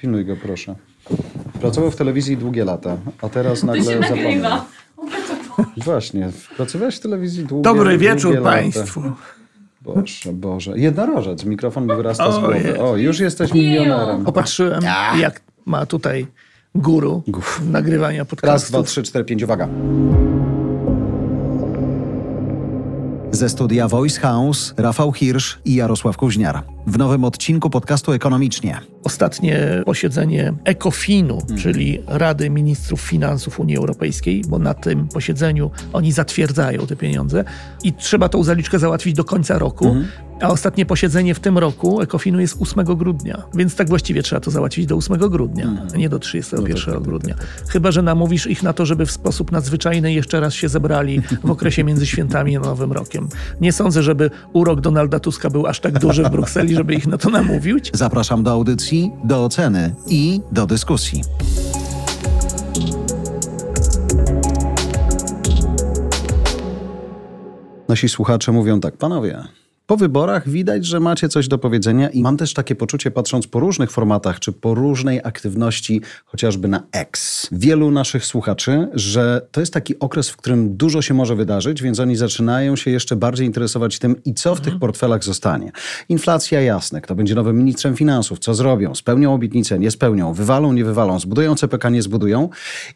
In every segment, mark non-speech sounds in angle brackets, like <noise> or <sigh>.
Pilnuj go, proszę. Pracował w telewizji długie lata, a teraz nagle To się zapomniał. nagrywa. <laughs> Właśnie, pracowałeś w telewizji długie Dobry długie wieczór lata. Państwu. Boże, Boże. Jednorożec, mikrofon mi wyrasta z Ojej. głowy. O, już jesteś milionerem. Popatrzyłem, jak ma tutaj guru nagrywania Raz, podcastów. dwa, trzy, cztery, pięć, uwaga. Ze studia Voice House Rafał Hirsch i Jarosław Kuźniar. W nowym odcinku podcastu Ekonomicznie. Ostatnie posiedzenie ECOFIN-u, Hmm. czyli Rady Ministrów Finansów Unii Europejskiej, bo na tym posiedzeniu oni zatwierdzają te pieniądze i trzeba tą zaliczkę załatwić do końca roku. Mhm. A ostatnie posiedzenie w tym roku ECOFIN-u jest 8 grudnia, więc tak właściwie trzeba to załatwić do 8 grudnia, a nie do 31 No tak, grudnia. Chyba, że namówisz ich na to, żeby w sposób nadzwyczajny jeszcze raz się zebrali w okresie między świętami a Nowym Rokiem. Nie sądzę, żeby urok Donalda Tuska był aż tak duży w <laughs> Brukseli, żeby ich na to namówić. Zapraszam do audycji, do oceny i do dyskusji. Nasi słuchacze mówią tak, panowie. Po wyborach widać, że macie coś do powiedzenia i mam też takie poczucie, patrząc po różnych formatach, czy po różnej aktywności, chociażby na X, wielu naszych słuchaczy, że to jest taki okres, w którym dużo się może wydarzyć, więc oni zaczynają się jeszcze bardziej interesować tym i co w tych portfelach zostanie. Inflacja jasne, kto będzie nowym ministrem finansów, co zrobią, spełnią obietnice, nie spełnią, wywalą, nie wywalą, zbudują CPK, nie zbudują.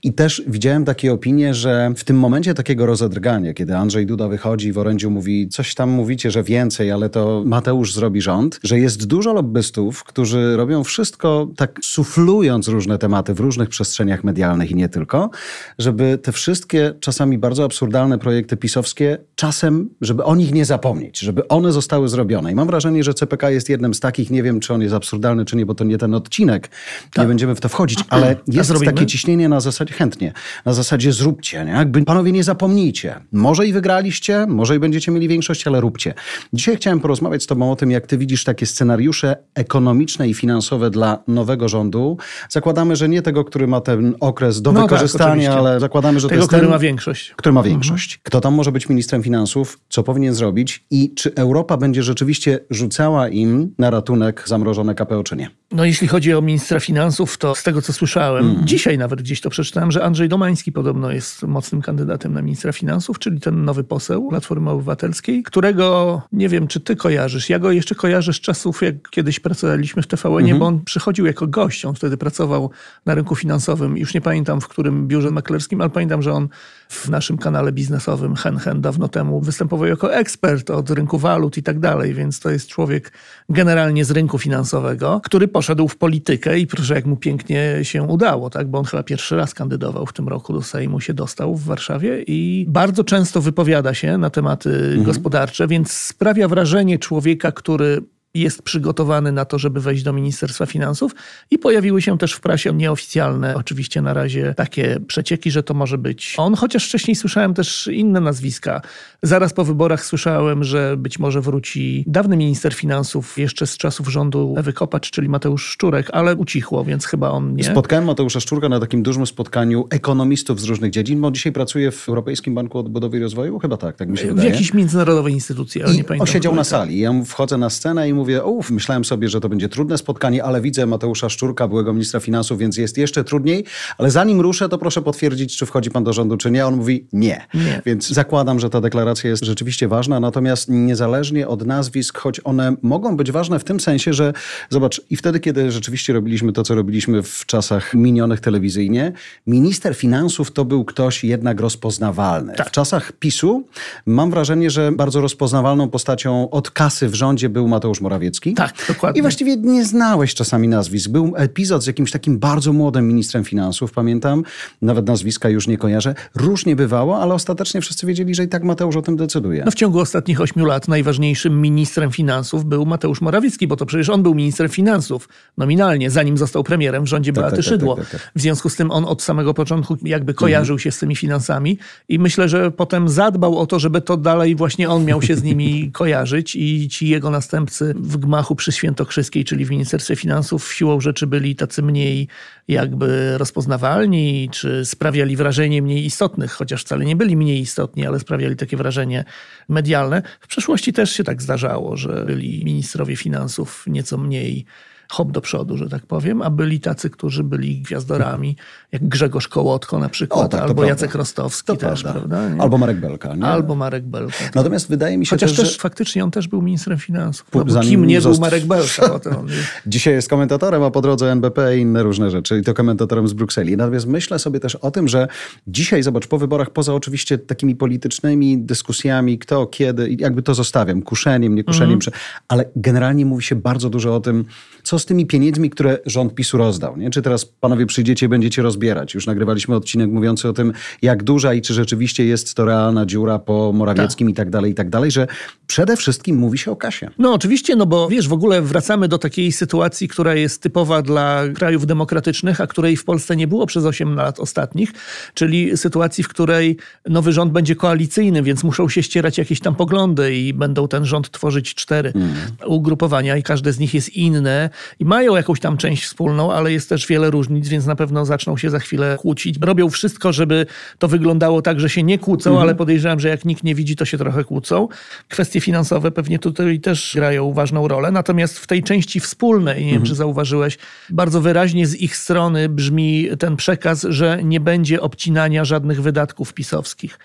I też widziałem takie opinie, że w tym momencie takiego rozedrgania, kiedy Andrzej Duda wychodzi i w orędziu mówi, coś tam mówicie, że więcej, ale to Mateusz zrobi rząd, że jest dużo lobbystów, którzy robią wszystko tak suflując różne tematy w różnych przestrzeniach medialnych i nie tylko, żeby te wszystkie czasami bardzo absurdalne projekty pisowskie, czasem, żeby o nich nie zapomnieć, żeby one zostały zrobione. I mam wrażenie, że CPK jest jednym z takich, nie wiem, czy on jest absurdalny, czy nie, bo to nie ten odcinek, nie będziemy w to wchodzić, ale jest zrobimy? takie ciśnienie na zasadzie, chętnie, na zasadzie zróbcie, nie? jakby panowie nie zapomnijcie. Może i wygraliście, może i będziecie mieli większość, ale róbcie. Dzisiaj chciałem porozmawiać z tobą o tym, jak ty widzisz takie scenariusze ekonomiczne i finansowe dla nowego rządu. Zakładamy, że nie tego, który ma ten okres do No tak, wykorzystania, oczywiście. ale zakładamy, że to Tego, jest który ten, ma większość. który ma większość. Kto tam może być ministrem finansów, co powinien zrobić i czy Europa będzie rzeczywiście rzucała im na ratunek zamrożone KPO, czy nie? No jeśli chodzi o ministra finansów, to z tego co słyszałem, Mhm. dzisiaj nawet gdzieś to przeczytałem, że Andrzej Domański podobno jest mocnym kandydatem na ministra finansów, czyli ten nowy poseł Platformy Obywatelskiej, którego nie wiem, czy ty kojarzysz. Ja go jeszcze kojarzę z czasów, jak kiedyś pracowaliśmy w TVN, Mhm. bo on przychodził jako gość. On wtedy pracował na rynku finansowym. Już nie pamiętam w którym biurze maklerskim, ale pamiętam, że on w naszym kanale biznesowym Hen Hen dawno temu występował jako ekspert od rynku walut i tak dalej, więc to jest człowiek generalnie z rynku finansowego, który poszedł w politykę i proszę, jak mu pięknie się udało, tak? bo on chyba pierwszy raz kandydował w tym roku do Sejmu, się dostał w Warszawie i bardzo często wypowiada się na tematy gospodarcze, więc sprawia wrażenie człowieka, który jest przygotowany na to, żeby wejść do Ministerstwa Finansów i pojawiły się też w prasie nieoficjalne, oczywiście na razie takie przecieki, że to może być on, chociaż wcześniej słyszałem też inne nazwiska. Zaraz po wyborach słyszałem, że być może wróci dawny minister finansów jeszcze z czasów rządu Ewy Kopacz, czyli Mateusz Szczurek, ale ucichło, więc chyba on nie. Spotkałem Mateusza Szczurka na takim dużym spotkaniu ekonomistów z różnych dziedzin, bo dzisiaj pracuje w Europejskim Banku Odbudowy i Rozwoju, chyba tak, tak mi się w wydaje. jakiejś międzynarodowej instytucji, ale nie I pamiętam. osiedział na której. sali. Ja wchodzę na scenę i mówię, uff, myślałem sobie, że to będzie trudne spotkanie, ale widzę Mateusza Szczurka, byłego ministra finansów, więc jest jeszcze trudniej. Ale zanim ruszę, to proszę potwierdzić, czy wchodzi pan do rządu, czy nie. On mówi nie. Nie. Więc zakładam, że ta deklaracja jest rzeczywiście ważna, natomiast niezależnie od nazwisk, choć one mogą być ważne w tym sensie, że zobacz, i wtedy, kiedy rzeczywiście robiliśmy to, co robiliśmy w czasach minionych telewizyjnie, minister finansów to był ktoś jednak rozpoznawalny. W czasach PiSu mam wrażenie, że bardzo rozpoznawalną postacią od kasy w rządzie był Mateusz Morawiecki. Tak, dokładnie. I właściwie nie znałeś czasami nazwisk. Był epizod z jakimś takim bardzo młodym ministrem finansów, pamiętam. Nawet nazwiska już nie kojarzę. Różnie bywało, ale ostatecznie wszyscy wiedzieli, że i tak Mateusz o tym decyduje. No w ciągu ostatnich ośmiu lat najważniejszym ministrem finansów był Mateusz Morawiecki, bo to przecież on był ministrem finansów nominalnie, zanim został premierem w rządzie Tak, Beaty tak, tak, Szydło. tak, tak, tak. W związku z tym on od samego początku jakby kojarzył się z tymi finansami i myślę, że potem zadbał o to, żeby to dalej właśnie on miał się z nimi <laughs> kojarzyć i ci jego następcy w gmachu przy Świętokrzyskiej, czyli w Ministerstwie Finansów siłą rzeczy byli tacy mniej jakby rozpoznawalni, czy sprawiali wrażenie mniej istotnych, chociaż wcale nie byli mniej istotni, ale sprawiali takie wrażenie medialne. W przeszłości też się tak zdarzało, że byli ministrowie finansów nieco mniej hop do przodu, że tak powiem, a byli tacy, którzy byli gwiazdorami, jak Grzegorz Kołotko na przykład, O, tak, albo prawda. Jacek Rostowski To też, prawda. prawda? Albo Marek Belka, nie? Albo Marek Belka. tak. Natomiast wydaje mi się Chociaż też, że faktycznie on też był ministrem finansów. No, Zanim kim nie był Marek Belka? On, <laughs> Dzisiaj jest komentatorem, a po drodze NBP i inne różne rzeczy. I to komentatorem z Brukseli. Natomiast myślę sobie też o tym, że dzisiaj, zobacz, po wyborach, poza oczywiście takimi politycznymi dyskusjami, kto, kiedy, jakby to zostawiam, kuszeniem, nie kuszeniem, czy- ale generalnie mówi się bardzo dużo o tym, co z tymi pieniędzmi, które rząd PiSu rozdał. Nie? Czy teraz panowie przyjdziecie i będziecie rozbierać? Już nagrywaliśmy odcinek mówiący o tym, jak duża i czy rzeczywiście jest to realna dziura po Morawieckim i tak dalej, i tak dalej, że przede wszystkim mówi się o kasie. No oczywiście, no bo wiesz, w ogóle wracamy do takiej sytuacji, która jest typowa dla krajów demokratycznych, a której w Polsce nie było przez 8 lat ostatnich, czyli sytuacji, w której nowy rząd będzie koalicyjny, więc muszą się ścierać jakieś tam poglądy i będą ten rząd tworzyć cztery ugrupowania i każde z nich jest inne i mają jakąś tam część wspólną, ale jest też wiele różnic, więc na pewno zaczną się za chwilę kłócić. Robią wszystko, żeby to wyglądało tak, że się nie kłócą, ale podejrzewam, że jak nikt nie widzi, to się trochę kłócą. Kwestie finansowe pewnie tutaj też grają ważną rolę, natomiast w tej części wspólnej, nie wiem czy zauważyłeś, bardzo wyraźnie z ich strony brzmi ten przekaz, że nie będzie obcinania żadnych wydatków pisowskich.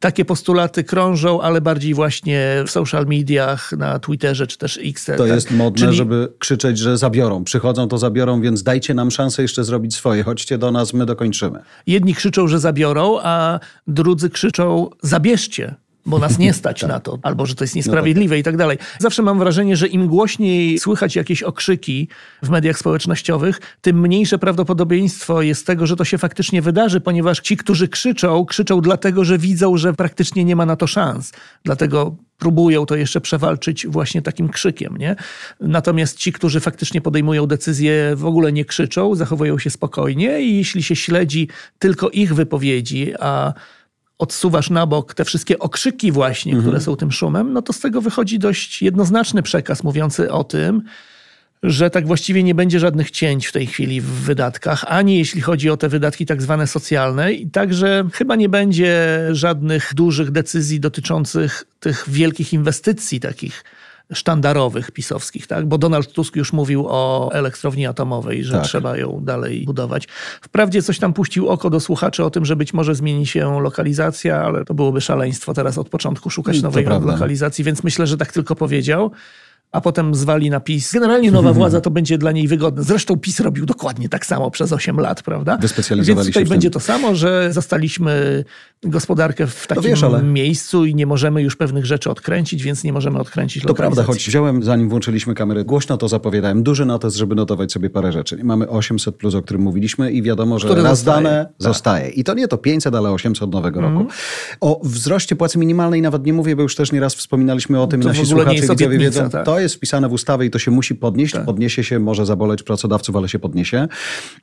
Takie postulaty krążą, ale bardziej właśnie w social mediach, na Twitterze czy też X. To jest modne, żeby krzyczeć, że zabiorą. Przychodzą, to zabiorą, więc dajcie nam szansę jeszcze zrobić swoje. Chodźcie do nas, my dokończymy. Jedni krzyczą, że zabiorą, a drudzy krzyczą, zabierzcie. Bo nas nie stać na to, albo że to jest niesprawiedliwe i tak dalej. Zawsze mam wrażenie, że im głośniej słychać jakieś okrzyki w mediach społecznościowych, tym mniejsze prawdopodobieństwo jest tego, że to się faktycznie wydarzy, ponieważ ci, którzy krzyczą, krzyczą dlatego, że widzą, że praktycznie nie ma na to szans. Dlatego próbują to jeszcze przewalczyć właśnie takim krzykiem, nie? Natomiast ci, którzy faktycznie podejmują decyzje, w ogóle nie krzyczą, zachowują się spokojnie i jeśli się śledzi tylko ich wypowiedzi, a odsuwasz na bok te wszystkie okrzyki właśnie, które są tym szumem, no to z tego wychodzi dość jednoznaczny przekaz mówiący o tym, że tak właściwie nie będzie żadnych cięć w tej chwili w wydatkach, ani jeśli chodzi o te wydatki tak zwane socjalne, i także chyba nie będzie żadnych dużych decyzji dotyczących tych wielkich inwestycji takich sztandarowych pisowskich, tak? Bo Donald Tusk już mówił o elektrowni atomowej, że Tak. trzeba ją dalej budować. Wprawdzie coś tam puścił oko do słuchaczy o tym, że być może zmieni się lokalizacja, ale to byłoby szaleństwo teraz od początku szukać nowej prawda. lokalizacji, więc myślę, że tak tylko powiedział. A potem zwali na PiS. Generalnie nowa władza to będzie dla niej wygodne. Zresztą PiS robił dokładnie tak samo przez 8 lat, prawda? Więc tutaj będzie to samo, że zastaliśmy gospodarkę w takim wiesz, ale- miejscu i nie możemy już pewnych rzeczy odkręcić, więc nie możemy odkręcić To prawda, choć wziąłem, zanim włączyliśmy kamerę, głośno to zapowiadałem. Duży notes, żeby notować sobie parę rzeczy. Mamy 800, plus, o którym mówiliśmy i wiadomo, że Które raz zostaje. dane Tak. zostaje. I to nie to 500, ale 800 od nowego Mhm. roku. O wzroście płacy minimalnej nawet nie mówię, bo już też nieraz wspominaliśmy o tym To i nasi słuchacze wiedzą. tak. To jest wpisane w ustawę i to się musi podnieść. Podniesie się, może zaboleć pracodawców, ale się podniesie.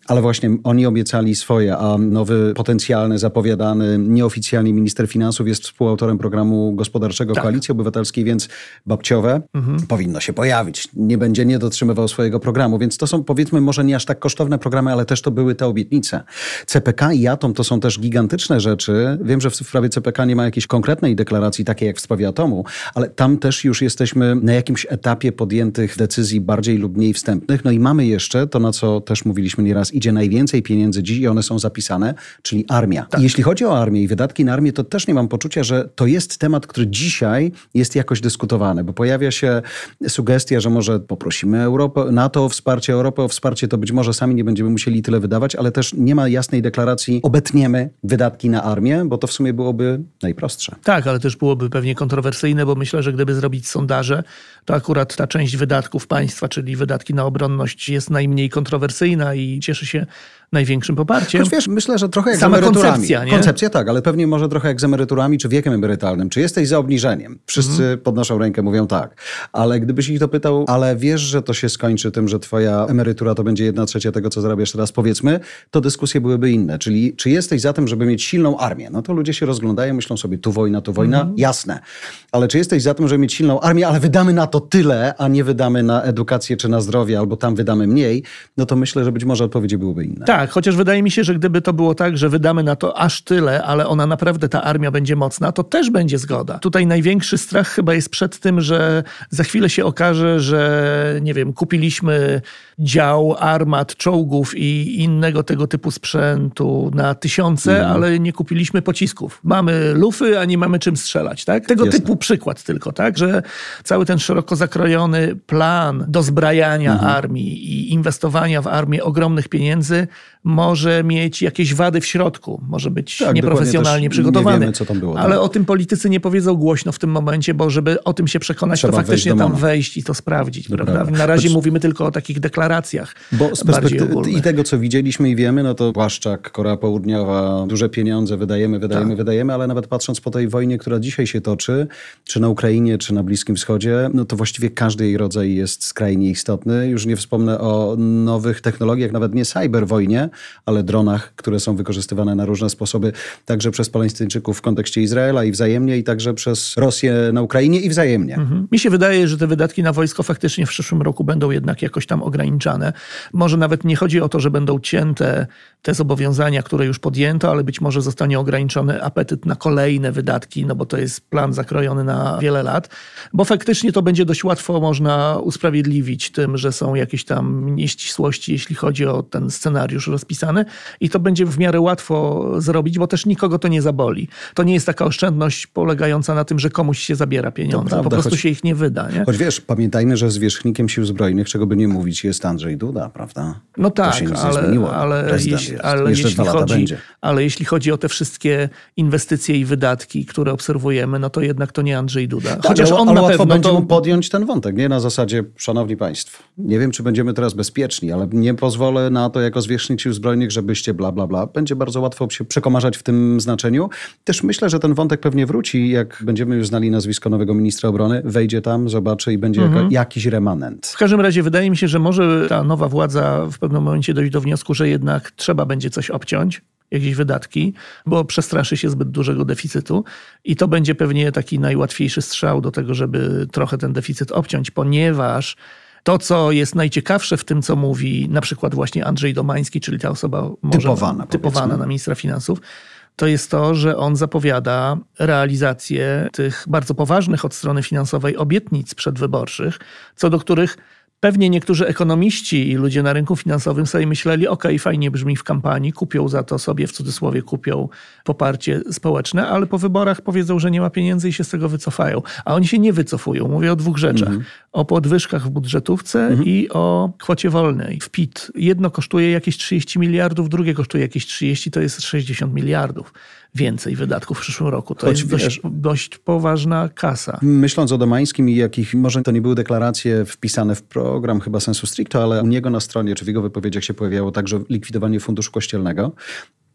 Ale właśnie oni obiecali swoje, a nowy, potencjalny, zapowiadany, nieoficjalnie minister finansów jest współautorem programu gospodarczego Tak. Koalicji Obywatelskiej, więc babciowe Mhm. powinno się pojawić. Nie będzie nie dotrzymywał swojego programu, więc to są powiedzmy może nie aż tak kosztowne programy, ale też to były te obietnice. CPK i Atom to są też gigantyczne rzeczy. Wiem, że w w sprawie CPK nie ma jakiejś konkretnej deklaracji, takiej jak w sprawie Atomu, ale tam też już jesteśmy na jakimś etapie podjętych decyzji bardziej lub mniej wstępnych. No i mamy jeszcze to, na co też mówiliśmy nieraz, idzie najwięcej pieniędzy dziś i one są zapisane, czyli armia. I jeśli chodzi o armię i wydatki na armię, to też nie mam poczucia, że to jest temat, który dzisiaj jest jakoś dyskutowany, bo pojawia się sugestia, że może poprosimy Europę, NATO o wsparcie, Europę o wsparcie, to być może sami nie będziemy musieli tyle wydawać, ale też nie ma jasnej deklaracji, obetniemy wydatki na armię, bo to w sumie byłoby najprostsze. Tak, ale też byłoby pewnie kontrowersyjne, bo myślę, że gdyby zrobić sondaże, to akurat ta część wydatków państwa, czyli wydatki na obronność, jest najmniej kontrowersyjna i cieszy się największym poparciem. Choć wiesz, myślę, że trochę jak Sama z emeryturami. koncepcja, nie? Koncepcja tak, ale pewnie może trochę jak z emeryturami czy wiekiem emerytalnym. Czy jesteś za obniżeniem? Wszyscy Mhm. podnoszą rękę, mówią tak. Ale gdybyś ich dopytał, ale wiesz, że to się skończy tym, że twoja emerytura to będzie jedna trzecia tego, co zarabiasz teraz, powiedzmy, to dyskusje byłyby inne. Czyli czy jesteś za tym, żeby mieć silną armię? No to ludzie się rozglądają, myślą sobie tu wojna, tu wojna, Mhm. jasne. Ale czy jesteś za tym, żeby mieć silną armię, ale wydamy na to tyle, a nie wydamy na edukację czy na zdrowie, albo tam wydamy mniej, no to myślę, że być może odpowiedzi byłyby inne. Tak, Tak, chociaż wydaje mi się, że gdyby to było tak, że wydamy na to aż tyle, ale ona naprawdę, ta armia będzie mocna, to też będzie zgoda. Tutaj największy strach chyba jest przed tym, że za chwilę się okaże, że nie wiem, kupiliśmy dział armat, czołgów i innego tego typu sprzętu na tysiące, Mhm. ale nie kupiliśmy pocisków. Mamy lufy, a nie mamy czym strzelać, tak? Tego Jasne. typu przykład tylko, tak? Że cały ten szeroko zakrojony plan dozbrajania Mhm. armii i inwestowania w armię ogromnych pieniędzy może mieć jakieś wady w środku, może być Tak, nieprofesjonalnie przygotowany. nie wiemy, co tam było, Ale tak. o tym politycy nie powiedzą głośno w tym momencie, bo żeby o tym się przekonać, Trzeba to wejść faktycznie do tam wejść i to sprawdzić. Na razie Choć- mówimy tylko o takich deklaracjach. Bo z perspektywy i tego, co widzieliśmy i wiemy, no to Błaszczak, Korea Południowa, duże pieniądze wydajemy, wydajemy, Tak. wydajemy, ale nawet patrząc po tej wojnie, która dzisiaj się toczy, czy na Ukrainie, czy na Bliskim Wschodzie, no to właściwie każdy jej rodzaj jest skrajnie istotny. Już nie wspomnę o nowych technologiach, nawet nie cyberwojnie, ale dronach, które są wykorzystywane na różne sposoby, także przez Palestyńczyków w kontekście Izraela i wzajemnie, i także przez Rosję na Ukrainie i wzajemnie. Mhm. Mi się wydaje, że te wydatki na wojsko faktycznie w przyszłym roku będą jednak jakoś tam ograniczane. Może nawet nie chodzi o to, że będą cięte te zobowiązania, które już podjęto, ale być może zostanie ograniczony apetyt na kolejne wydatki, no bo to jest plan zakrojony na wiele lat, bo faktycznie to będzie dość łatwo można usprawiedliwić tym, że są jakieś tam nieścisłości, jeśli chodzi o ten scenariusz rozpisany i to będzie w miarę łatwo zrobić, bo też nikogo to nie zaboli. To nie jest taka oszczędność polegająca na tym, że komuś się zabiera pieniądze, prawda, po prostu choć- się ich nie wyda. Nie? Choć wiesz, pamiętajmy, że zwierzchnikiem sił zbrojnych, czego by nie mówić, jest Andrzej Duda, prawda? No tak, ale, ale, jeśli. Ale, jeśli chodzi, będzie. ale jeśli chodzi o te wszystkie inwestycje i wydatki, które obserwujemy, no to jednak to nie Andrzej Duda. Chociaż ale, on ale na łatwo pewno będzie to... mu podjąć ten wątek, nie na zasadzie, szanowni państwo, nie wiem, czy będziemy teraz bezpieczni, ale nie pozwolę na to jako zwierzchnik sił zbrojnych, żebyście bla, bla, bla. Będzie bardzo łatwo się przekomarzać w tym znaczeniu. Też myślę, że ten wątek pewnie wróci, jak będziemy już znali nazwisko nowego ministra obrony, wejdzie tam, zobaczy i będzie Mhm. jakiś remanent. W każdym razie wydaje mi się, że może ta nowa władza w pewnym momencie dojść do wniosku, że jednak trzeba będzie coś obciąć, jakieś wydatki, bo przestraszy się zbyt dużego deficytu i to będzie pewnie taki najłatwiejszy strzał do tego, żeby trochę ten deficyt obciąć, ponieważ to, co jest najciekawsze w tym, co mówi na przykład właśnie Andrzej Domański, czyli ta osoba może Typowana, typowana na ministra finansów, to jest to, że on zapowiada realizację tych bardzo poważnych od strony finansowej obietnic przedwyborczych, co do których pewnie niektórzy ekonomiści i ludzie na rynku finansowym sobie myśleli, ok, fajnie brzmi w kampanii, kupią za to sobie, w cudzysłowie kupią poparcie społeczne, ale po wyborach powiedzą, że nie ma pieniędzy i się z tego wycofają. A oni się nie wycofują. Mówię o dwóch rzeczach. O podwyżkach w budżetówce i o kwocie wolnej w PIT. Jedno kosztuje jakieś 30 miliardów, drugie kosztuje jakieś 30, to jest 60 miliardów więcej wydatków w przyszłym roku. To Choć jest dość, wiesz- dość poważna kasa. Myśląc o Domańskim i jakich, może to nie były deklaracje wpisane w program chyba sensu stricto, ale u niego na stronie, czy w jego wypowiedziach się pojawiało także likwidowanie funduszu kościelnego.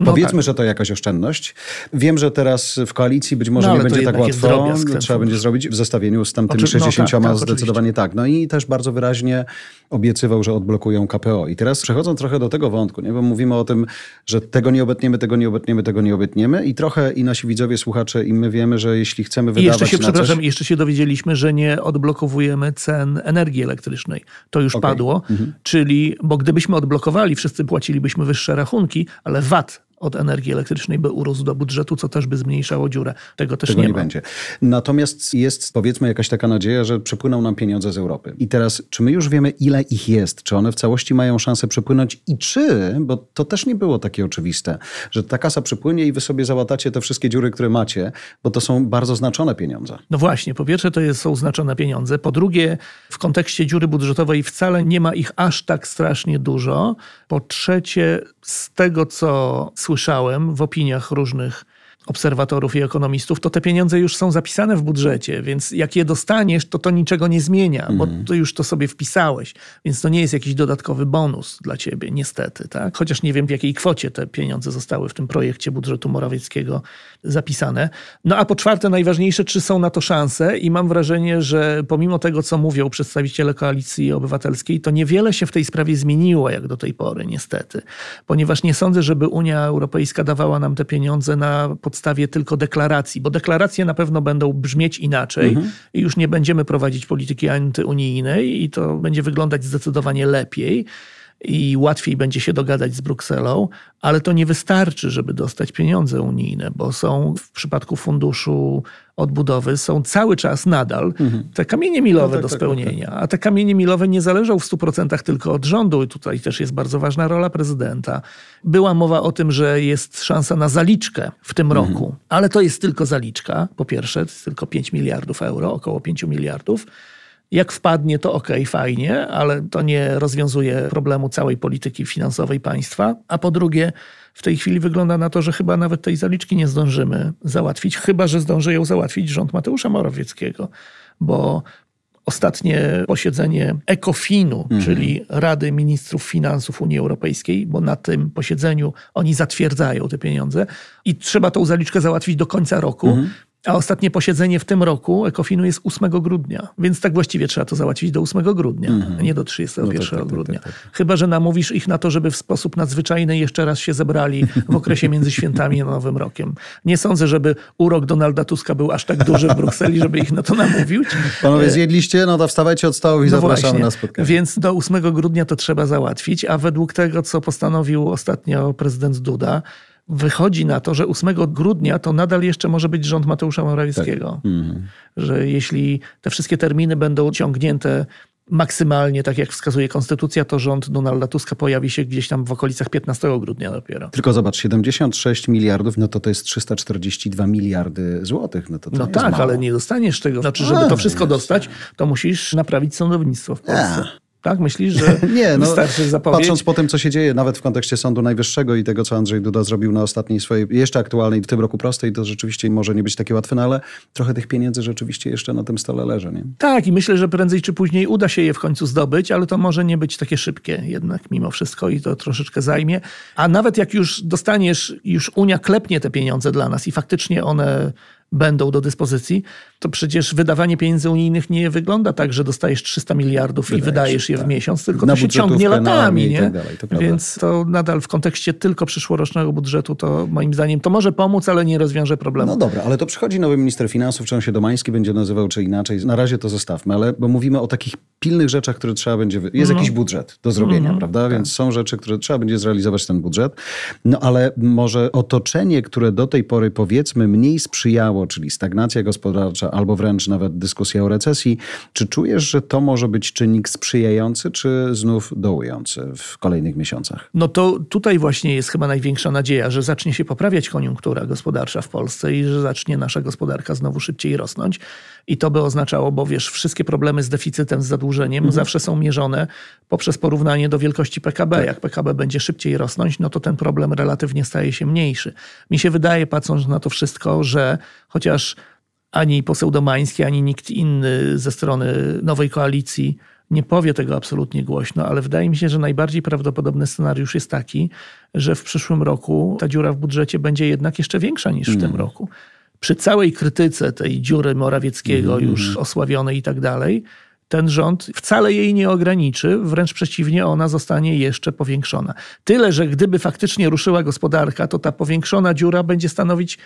No Powiedzmy, tak. że to jakaś oszczędność. Wiem, że teraz w koalicji być może No, nie będzie tak łatwo. drobiazg Trzeba będzie zrobić w zestawieniu z tamtymi Oczy- no tak, 60 tak, zdecydowanie tak. No i też bardzo wyraźnie obiecywał, że odblokują KPO. I teraz przechodząc trochę do tego wątku, nie? bo mówimy o tym, że tego nie obetniemy, tego nie obetniemy, tego nie obetniemy i trochę i nasi widzowie, słuchacze i my wiemy, że jeśli chcemy I wydawać jeszcze się, przepraszam, coś... jeszcze się dowiedzieliśmy, że nie odblokowujemy cen energii elektrycznej. To już Okej. padło, czyli, bo gdybyśmy odblokowali, wszyscy płacilibyśmy wyższe rachunki, ale VAT od energii elektrycznej by urósł do budżetu, co też by zmniejszało dziurę. Tego też Tego nie, nie, będzie. Natomiast jest powiedzmy jakaś taka nadzieja, że przepłyną nam pieniądze z Europy. I teraz, czy my już wiemy, ile ich jest? Czy one w całości mają szansę przepłynąć? I czy, bo to też nie było takie oczywiste, że ta kasa przepłynie i wy sobie załatacie te wszystkie dziury, które macie, bo to są bardzo znaczone pieniądze. No właśnie, po pierwsze to jest, są znaczone pieniądze, po drugie w kontekście dziury budżetowej wcale nie ma ich aż tak strasznie dużo, po trzecie z tego co słyszałem w opiniach różnych obserwatorów i ekonomistów, to te pieniądze już są zapisane w budżecie, więc jak je dostaniesz, to to niczego nie zmienia, bo ty już to sobie wpisałeś, więc to nie jest jakiś dodatkowy bonus dla ciebie, niestety, tak? Chociaż nie wiem w jakiej kwocie te pieniądze zostały w tym projekcie budżetu Morawieckiego zapisane. No a po czwarte, najważniejsze, czy są na to szanse i mam wrażenie, że pomimo tego, co mówią przedstawiciele Koalicji Obywatelskiej, to niewiele się w tej sprawie zmieniło jak do tej pory, niestety. Ponieważ nie sądzę, żeby Unia Europejska dawała nam te pieniądze na podstawie tylko deklaracji, bo deklaracje na pewno będą brzmieć inaczej i już nie będziemy prowadzić polityki antyunijnej i to będzie wyglądać zdecydowanie lepiej. I łatwiej będzie się dogadać z Brukselą, ale to nie wystarczy, żeby dostać pieniądze unijne, bo są w przypadku funduszu odbudowy są cały czas nadal mhm. te kamienie milowe no tak, do tak, spełnienia. Tak, tak. A te kamienie milowe nie zależą w 100% tylko od rządu i tutaj też jest bardzo ważna rola prezydenta. Była mowa o tym, że jest szansa na zaliczkę w tym mhm. roku, ale to jest tylko zaliczka. Po pierwsze, to jest tylko 5 miliardów euro, około 5 miliardów. Jak wpadnie, to ok, fajnie, ale to nie rozwiązuje problemu całej polityki finansowej państwa. A po drugie, w tej chwili wygląda na to, że chyba nawet tej zaliczki nie zdążymy załatwić, chyba że zdąży ją załatwić rząd Mateusza Morawieckiego, bo ostatnie posiedzenie ECOFIN-u, mhm. czyli Rady Ministrów Finansów Unii Europejskiej, bo na tym posiedzeniu oni zatwierdzają te pieniądze i trzeba tą zaliczkę załatwić do końca roku. Mhm. A ostatnie posiedzenie w tym roku Ekofinu jest 8 grudnia, więc tak właściwie trzeba to załatwić do 8 grudnia, mm. nie do 31 no tak, tak, tak, grudnia. Tak, tak, Chyba, że namówisz ich na to, żeby w sposób nadzwyczajny jeszcze raz się zebrali w okresie między świętami a Nowym Rokiem. Nie sądzę, żeby urok Donalda Tuska był aż tak duży w Brukseli, żeby ich na to namówić. Panowie e, zjedliście, no to wstawajcie od stołu i no zapraszamy właśnie. na spotkanie. Więc do 8 grudnia to trzeba załatwić, a według tego, co postanowił ostatnio prezydent Duda, wychodzi na to, że 8 grudnia to nadal jeszcze może być rząd Mateusza Morawieckiego. Tak. Mhm. Że jeśli te wszystkie terminy będą ciągnięte maksymalnie, tak jak wskazuje konstytucja, to rząd Donalda Tuska pojawi się gdzieś tam w okolicach 15 grudnia dopiero. Tylko zobacz, 76 miliardów, no to to jest 342 miliardy złotych. No, to, to no tak, mało. ale nie dostaniesz tego. Znaczy, żeby A, to wszystko dostać, to musisz naprawić sądownictwo w Polsce. A. Tak? Myślisz, że <laughs> nie, no, wystarczy zapowiedź? Patrząc po tym, co się dzieje, nawet w kontekście Sądu Najwyższego i tego, co Andrzej Duda zrobił na ostatniej swojej, jeszcze aktualnej w tym roku prostej, to rzeczywiście może nie być takie łatwe, no ale trochę tych pieniędzy rzeczywiście jeszcze na tym stole leży. Nie? Tak i myślę, że prędzej czy później uda się je w końcu zdobyć, ale to może nie być takie szybkie jednak mimo wszystko i to troszeczkę zajmie. A nawet jak już dostaniesz, już Unia klepnie te pieniądze dla nas i faktycznie one będą do dyspozycji, to przecież wydawanie pieniędzy unijnych nie wygląda tak, że dostajesz 300 miliardów i wydajesz je w tak. miesiąc, tylko Na to się ciągnie latami. Nie? Tak dalej, to Więc to nadal w kontekście tylko przyszłorocznego budżetu, to moim zdaniem to może pomóc, ale nie rozwiąże problemu. No dobra, ale to przychodzi nowy minister finansów, czy on się Domański będzie nazywał, czy inaczej. Na razie to zostawmy, ale bo mówimy o takich pilnych rzeczach, które trzeba będzie... Jest mm. jakiś budżet do zrobienia, mm. prawda? Tak. Więc są rzeczy, które trzeba będzie zrealizować ten budżet. No ale może otoczenie, które do tej pory powiedzmy mniej sprzyjało, czyli stagnacja gospodarcza albo wręcz nawet dyskusja o recesji, czy czujesz, że to może być czynnik sprzyjający, czy znów dołujący w kolejnych miesiącach? No to tutaj właśnie jest chyba największa nadzieja, że zacznie się poprawiać koniunktura gospodarcza w Polsce i że zacznie nasza gospodarka znowu szybciej rosnąć. I to by oznaczało, bo wiesz, wszystkie problemy z deficytem, z zadłużeniem mhm. zawsze są mierzone poprzez porównanie do wielkości PKB. Tak. Jak PKB będzie szybciej rosnąć, no to ten problem relatywnie staje się mniejszy. Mi się wydaje, patrząc na to wszystko, że chociaż ani poseł Domański, ani nikt inny ze strony nowej koalicji nie powie tego absolutnie głośno, ale wydaje mi się, że najbardziej prawdopodobny scenariusz jest taki, że w przyszłym roku ta dziura w budżecie będzie jednak jeszcze większa niż w tym mm. roku przy całej krytyce tej dziury Morawieckiego mm już osławionej i tak dalej, ten rząd wcale jej nie ograniczy, wręcz przeciwnie, ona zostanie jeszcze powiększona. Tyle, że gdyby faktycznie ruszyła gospodarka, to ta powiększona dziura będzie stanowić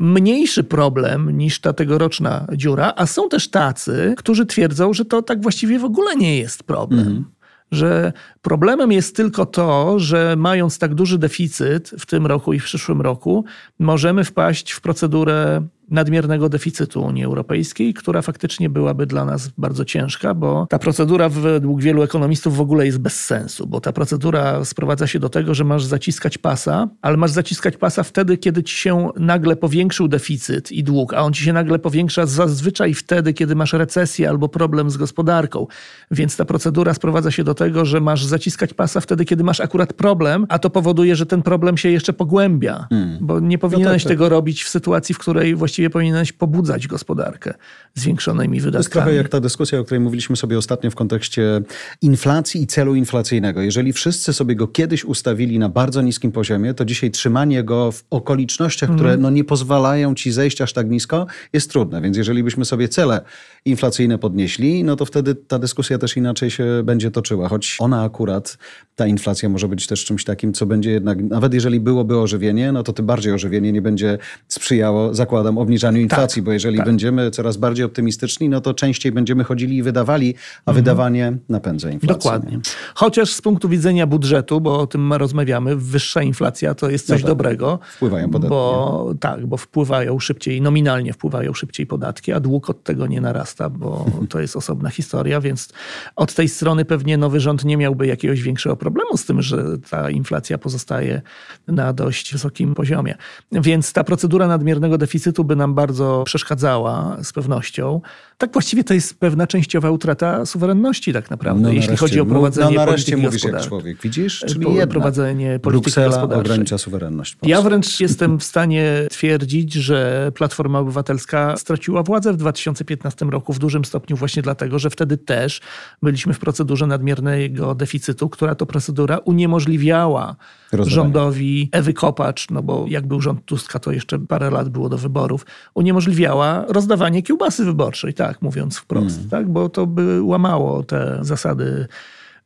mniejszy problem niż ta tegoroczna dziura, a są też tacy, którzy twierdzą, że to tak właściwie w ogóle nie jest problem. -hmm że problemem jest tylko to, że mając tak duży deficyt w tym roku i w przyszłym roku, możemy wpaść w procedurę nadmiernego deficytu Unii Europejskiej, która faktycznie byłaby dla nas bardzo ciężka, bo ta procedura według wielu ekonomistów w ogóle jest bez sensu, bo ta procedura sprowadza się do tego, że masz zaciskać pasa, ale masz zaciskać pasa wtedy, kiedy ci się nagle powiększył deficyt i dług, a on ci się nagle powiększa zazwyczaj wtedy, kiedy masz recesję albo problem z gospodarką. Więc ta procedura sprowadza się do tego, że masz zaciskać pasa wtedy, kiedy masz akurat problem, a to powoduje, że ten problem się jeszcze pogłębia, hmm. bo nie powinieneś no tak, tak. tego robić w sytuacji, w której właściwie właściwie powinieneś pobudzać gospodarkę zwiększonymi wydatkami. To jest trochę jak ta dyskusja, o której mówiliśmy sobie ostatnio w kontekście inflacji i celu inflacyjnego. Jeżeli wszyscy sobie go kiedyś ustawili na bardzo niskim poziomie, to dzisiaj trzymanie go w okolicznościach, które mm. no, nie pozwalają ci zejść aż tak nisko, jest trudne. Więc jeżeli byśmy sobie cele inflacyjne podnieśli, no to wtedy ta dyskusja też inaczej się będzie toczyła. Choć ona akurat, ta inflacja może być też czymś takim, co będzie jednak, nawet jeżeli byłoby ożywienie, no to tym bardziej ożywienie nie będzie sprzyjało, zakładam, obniżaniu inflacji, Tak, bo jeżeli tak. będziemy coraz bardziej optymistyczni, no to częściej będziemy chodzili i wydawali, a wydawanie napędza inflację. Mhm. Dokładnie. nie? Chociaż z punktu widzenia budżetu, bo o tym rozmawiamy, wyższa inflacja to jest coś tak. dobrego. Wpływają podatki, Bo, tak, bo wpływają szybciej, nominalnie wpływają szybciej podatki, a dług od tego nie narasta, bo <laughs> to jest osobna historia, więc od tej strony pewnie nowy rząd nie miałby jakiegoś większego problemu z tym, że ta inflacja pozostaje na dość wysokim poziomie. Więc ta procedura nadmiernego deficytu by nam bardzo przeszkadzała z pewnością. Tak właściwie to jest pewna częściowa utrata suwerenności tak naprawdę, No jeśli nareszcie- chodzi o no, prowadzenie no nareszcie polityki mówisz jak człowiek, widzisz? Po- Czyli jednak prowadzenie polityki Bruksela ogranicza suwerenność. Ja wręcz jestem w stanie twierdzić, że Platforma Obywatelska straciła władzę w 2015 roku w dużym stopniu właśnie dlatego, że wtedy też byliśmy w procedurze nadmiernego deficytu, która to procedura uniemożliwiała Rozdawanie. rządowi Ewy Kopacz, no bo jak był rząd Tuska, to jeszcze parę lat było do wyborów, uniemożliwiała rozdawanie kiełbasy wyborczej, tak mówiąc wprost, Mm. tak, bo to by łamało te zasady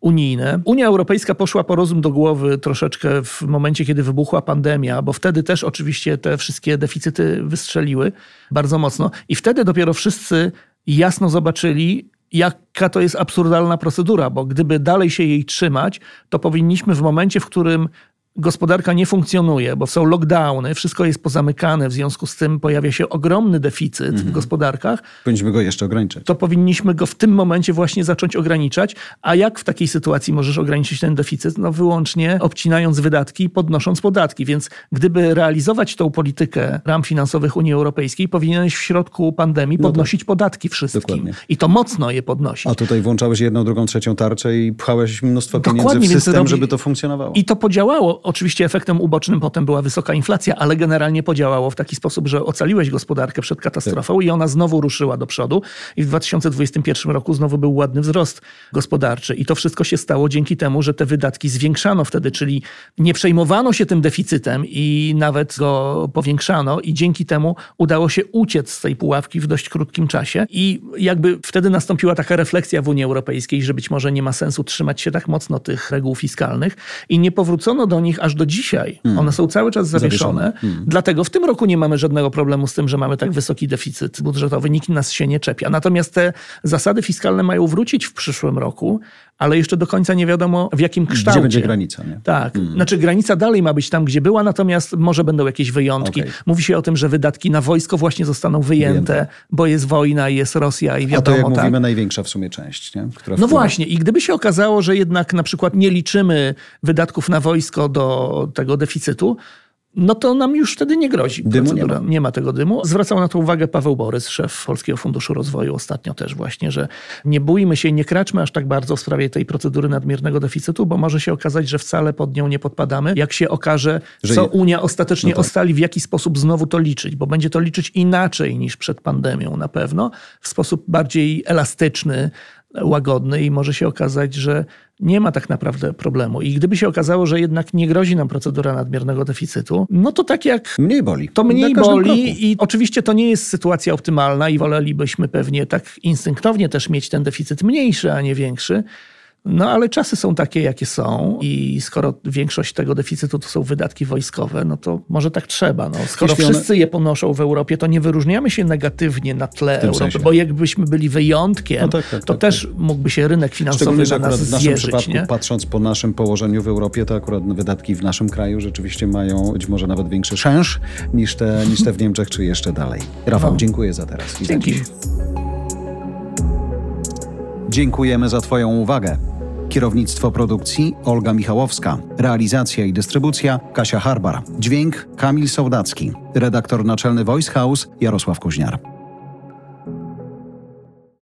unijne. Unia Europejska poszła po rozum do głowy troszeczkę w momencie, kiedy wybuchła pandemia, bo wtedy też oczywiście te wszystkie deficyty wystrzeliły bardzo mocno i wtedy dopiero wszyscy jasno zobaczyli, jaka to jest absurdalna procedura, bo gdyby dalej się jej trzymać, to powinniśmy w momencie, w którym gospodarka nie funkcjonuje, bo są lockdowny, wszystko jest pozamykane, w związku z tym pojawia się ogromny deficyt w gospodarkach, Powinniśmy go jeszcze ograniczyć. to powinniśmy go w tym momencie właśnie zacząć ograniczać. A jak w takiej sytuacji możesz ograniczyć ten deficyt? No wyłącznie obcinając wydatki i podnosząc podatki. Więc gdyby realizować tą politykę ram finansowych Unii Europejskiej, powinieneś w środku pandemii podnosić podatki wszystkim. Dokładnie. I to mocno je podnosić. A tutaj włączałeś jedną, drugą, trzecią tarczę i pchałeś mnóstwo Dokładnie, pieniędzy w system, robi- żeby to funkcjonowało. I to podziałało. Oczywiście efektem ubocznym potem była wysoka inflacja, ale generalnie podziałało w taki sposób, że ocaliłeś gospodarkę przed katastrofą i ona znowu ruszyła do przodu. I w 2021 roku znowu był ładny wzrost gospodarczy. I to wszystko się stało dzięki temu, że te wydatki zwiększano wtedy, czyli nie przejmowano się tym deficytem i nawet go powiększano. I dzięki temu udało się uciec z tej pułapki w dość krótkim czasie. I jakby wtedy nastąpiła taka refleksja w Unii Europejskiej, że być może nie ma sensu trzymać się tak mocno tych reguł fiskalnych i nie powrócono do nich aż do dzisiaj. One są cały czas zawieszone. Zawieszone. Dlatego w tym roku nie mamy żadnego problemu z tym, że mamy tak wysoki deficyt budżetowy. Nikt nas się nie czepia. Natomiast te zasady fiskalne mają wrócić w przyszłym roku, ale jeszcze do końca nie wiadomo w jakim kształcie. Gdzie będzie granica, nie? Tak, znaczy granica dalej ma być tam, gdzie była, natomiast może będą jakieś wyjątki. Okej. Mówi się o tym, że wydatki na wojsko właśnie zostaną wyjęte, Wyjęte. bo jest wojna i jest Rosja i A to wiadomo, jak tak. mówimy, największa w sumie część, nie? Która No wpływa. właśnie, i gdyby się okazało, że jednak na przykład nie liczymy wydatków na wojsko do tego deficytu, no to nam już wtedy nie grozi. Dymu nie ma. nie ma tego dymu. Zwracał na to uwagę Paweł Borys, szef Polskiego Funduszu Rozwoju ostatnio też właśnie, że nie bójmy się, nie kraczmy aż tak bardzo w sprawie tej procedury nadmiernego deficytu, bo może się okazać, że wcale pod nią nie podpadamy. Jak się okaże, Że co Unia ostatecznie No tak. ostali, w jaki sposób znowu to liczyć, bo będzie to liczyć inaczej niż przed pandemią na pewno, w sposób bardziej elastyczny, łagodny i może się okazać, że nie ma tak naprawdę problemu. I gdyby się okazało, że jednak nie grozi nam procedura nadmiernego deficytu, no to tak jak Mniej boli. to mniej boli kroku. i oczywiście to nie jest sytuacja optymalna i wolelibyśmy pewnie tak instynktownie też mieć ten deficyt mniejszy, a nie większy. No ale czasy są takie, jakie są i skoro większość tego deficytu to są wydatki wojskowe, no to może tak trzeba. No, skoro Jeśli one- wszyscy je ponoszą w Europie, to nie wyróżniamy się negatywnie na tle Europy, sensie. bo jakbyśmy byli wyjątkiem, No tak, tak, to tak, też mógłby się rynek finansowy na nas w naszym zjeżyć. przypadku, Nie? patrząc po naszym położeniu w Europie, to akurat wydatki w naszym kraju rzeczywiście mają być może nawet większy szansz niż te, niż te w Niemczech, czy jeszcze dalej. Rafał, No. dziękuję za teraz. i Dzięki. Dziękujemy za Twoją uwagę. Kierownictwo produkcji Olga Michałowska. Realizacja i dystrybucja Kasia Harbar. Dźwięk Kamil Sołdacki. Redaktor naczelny Voice House Jarosław Kuźniar.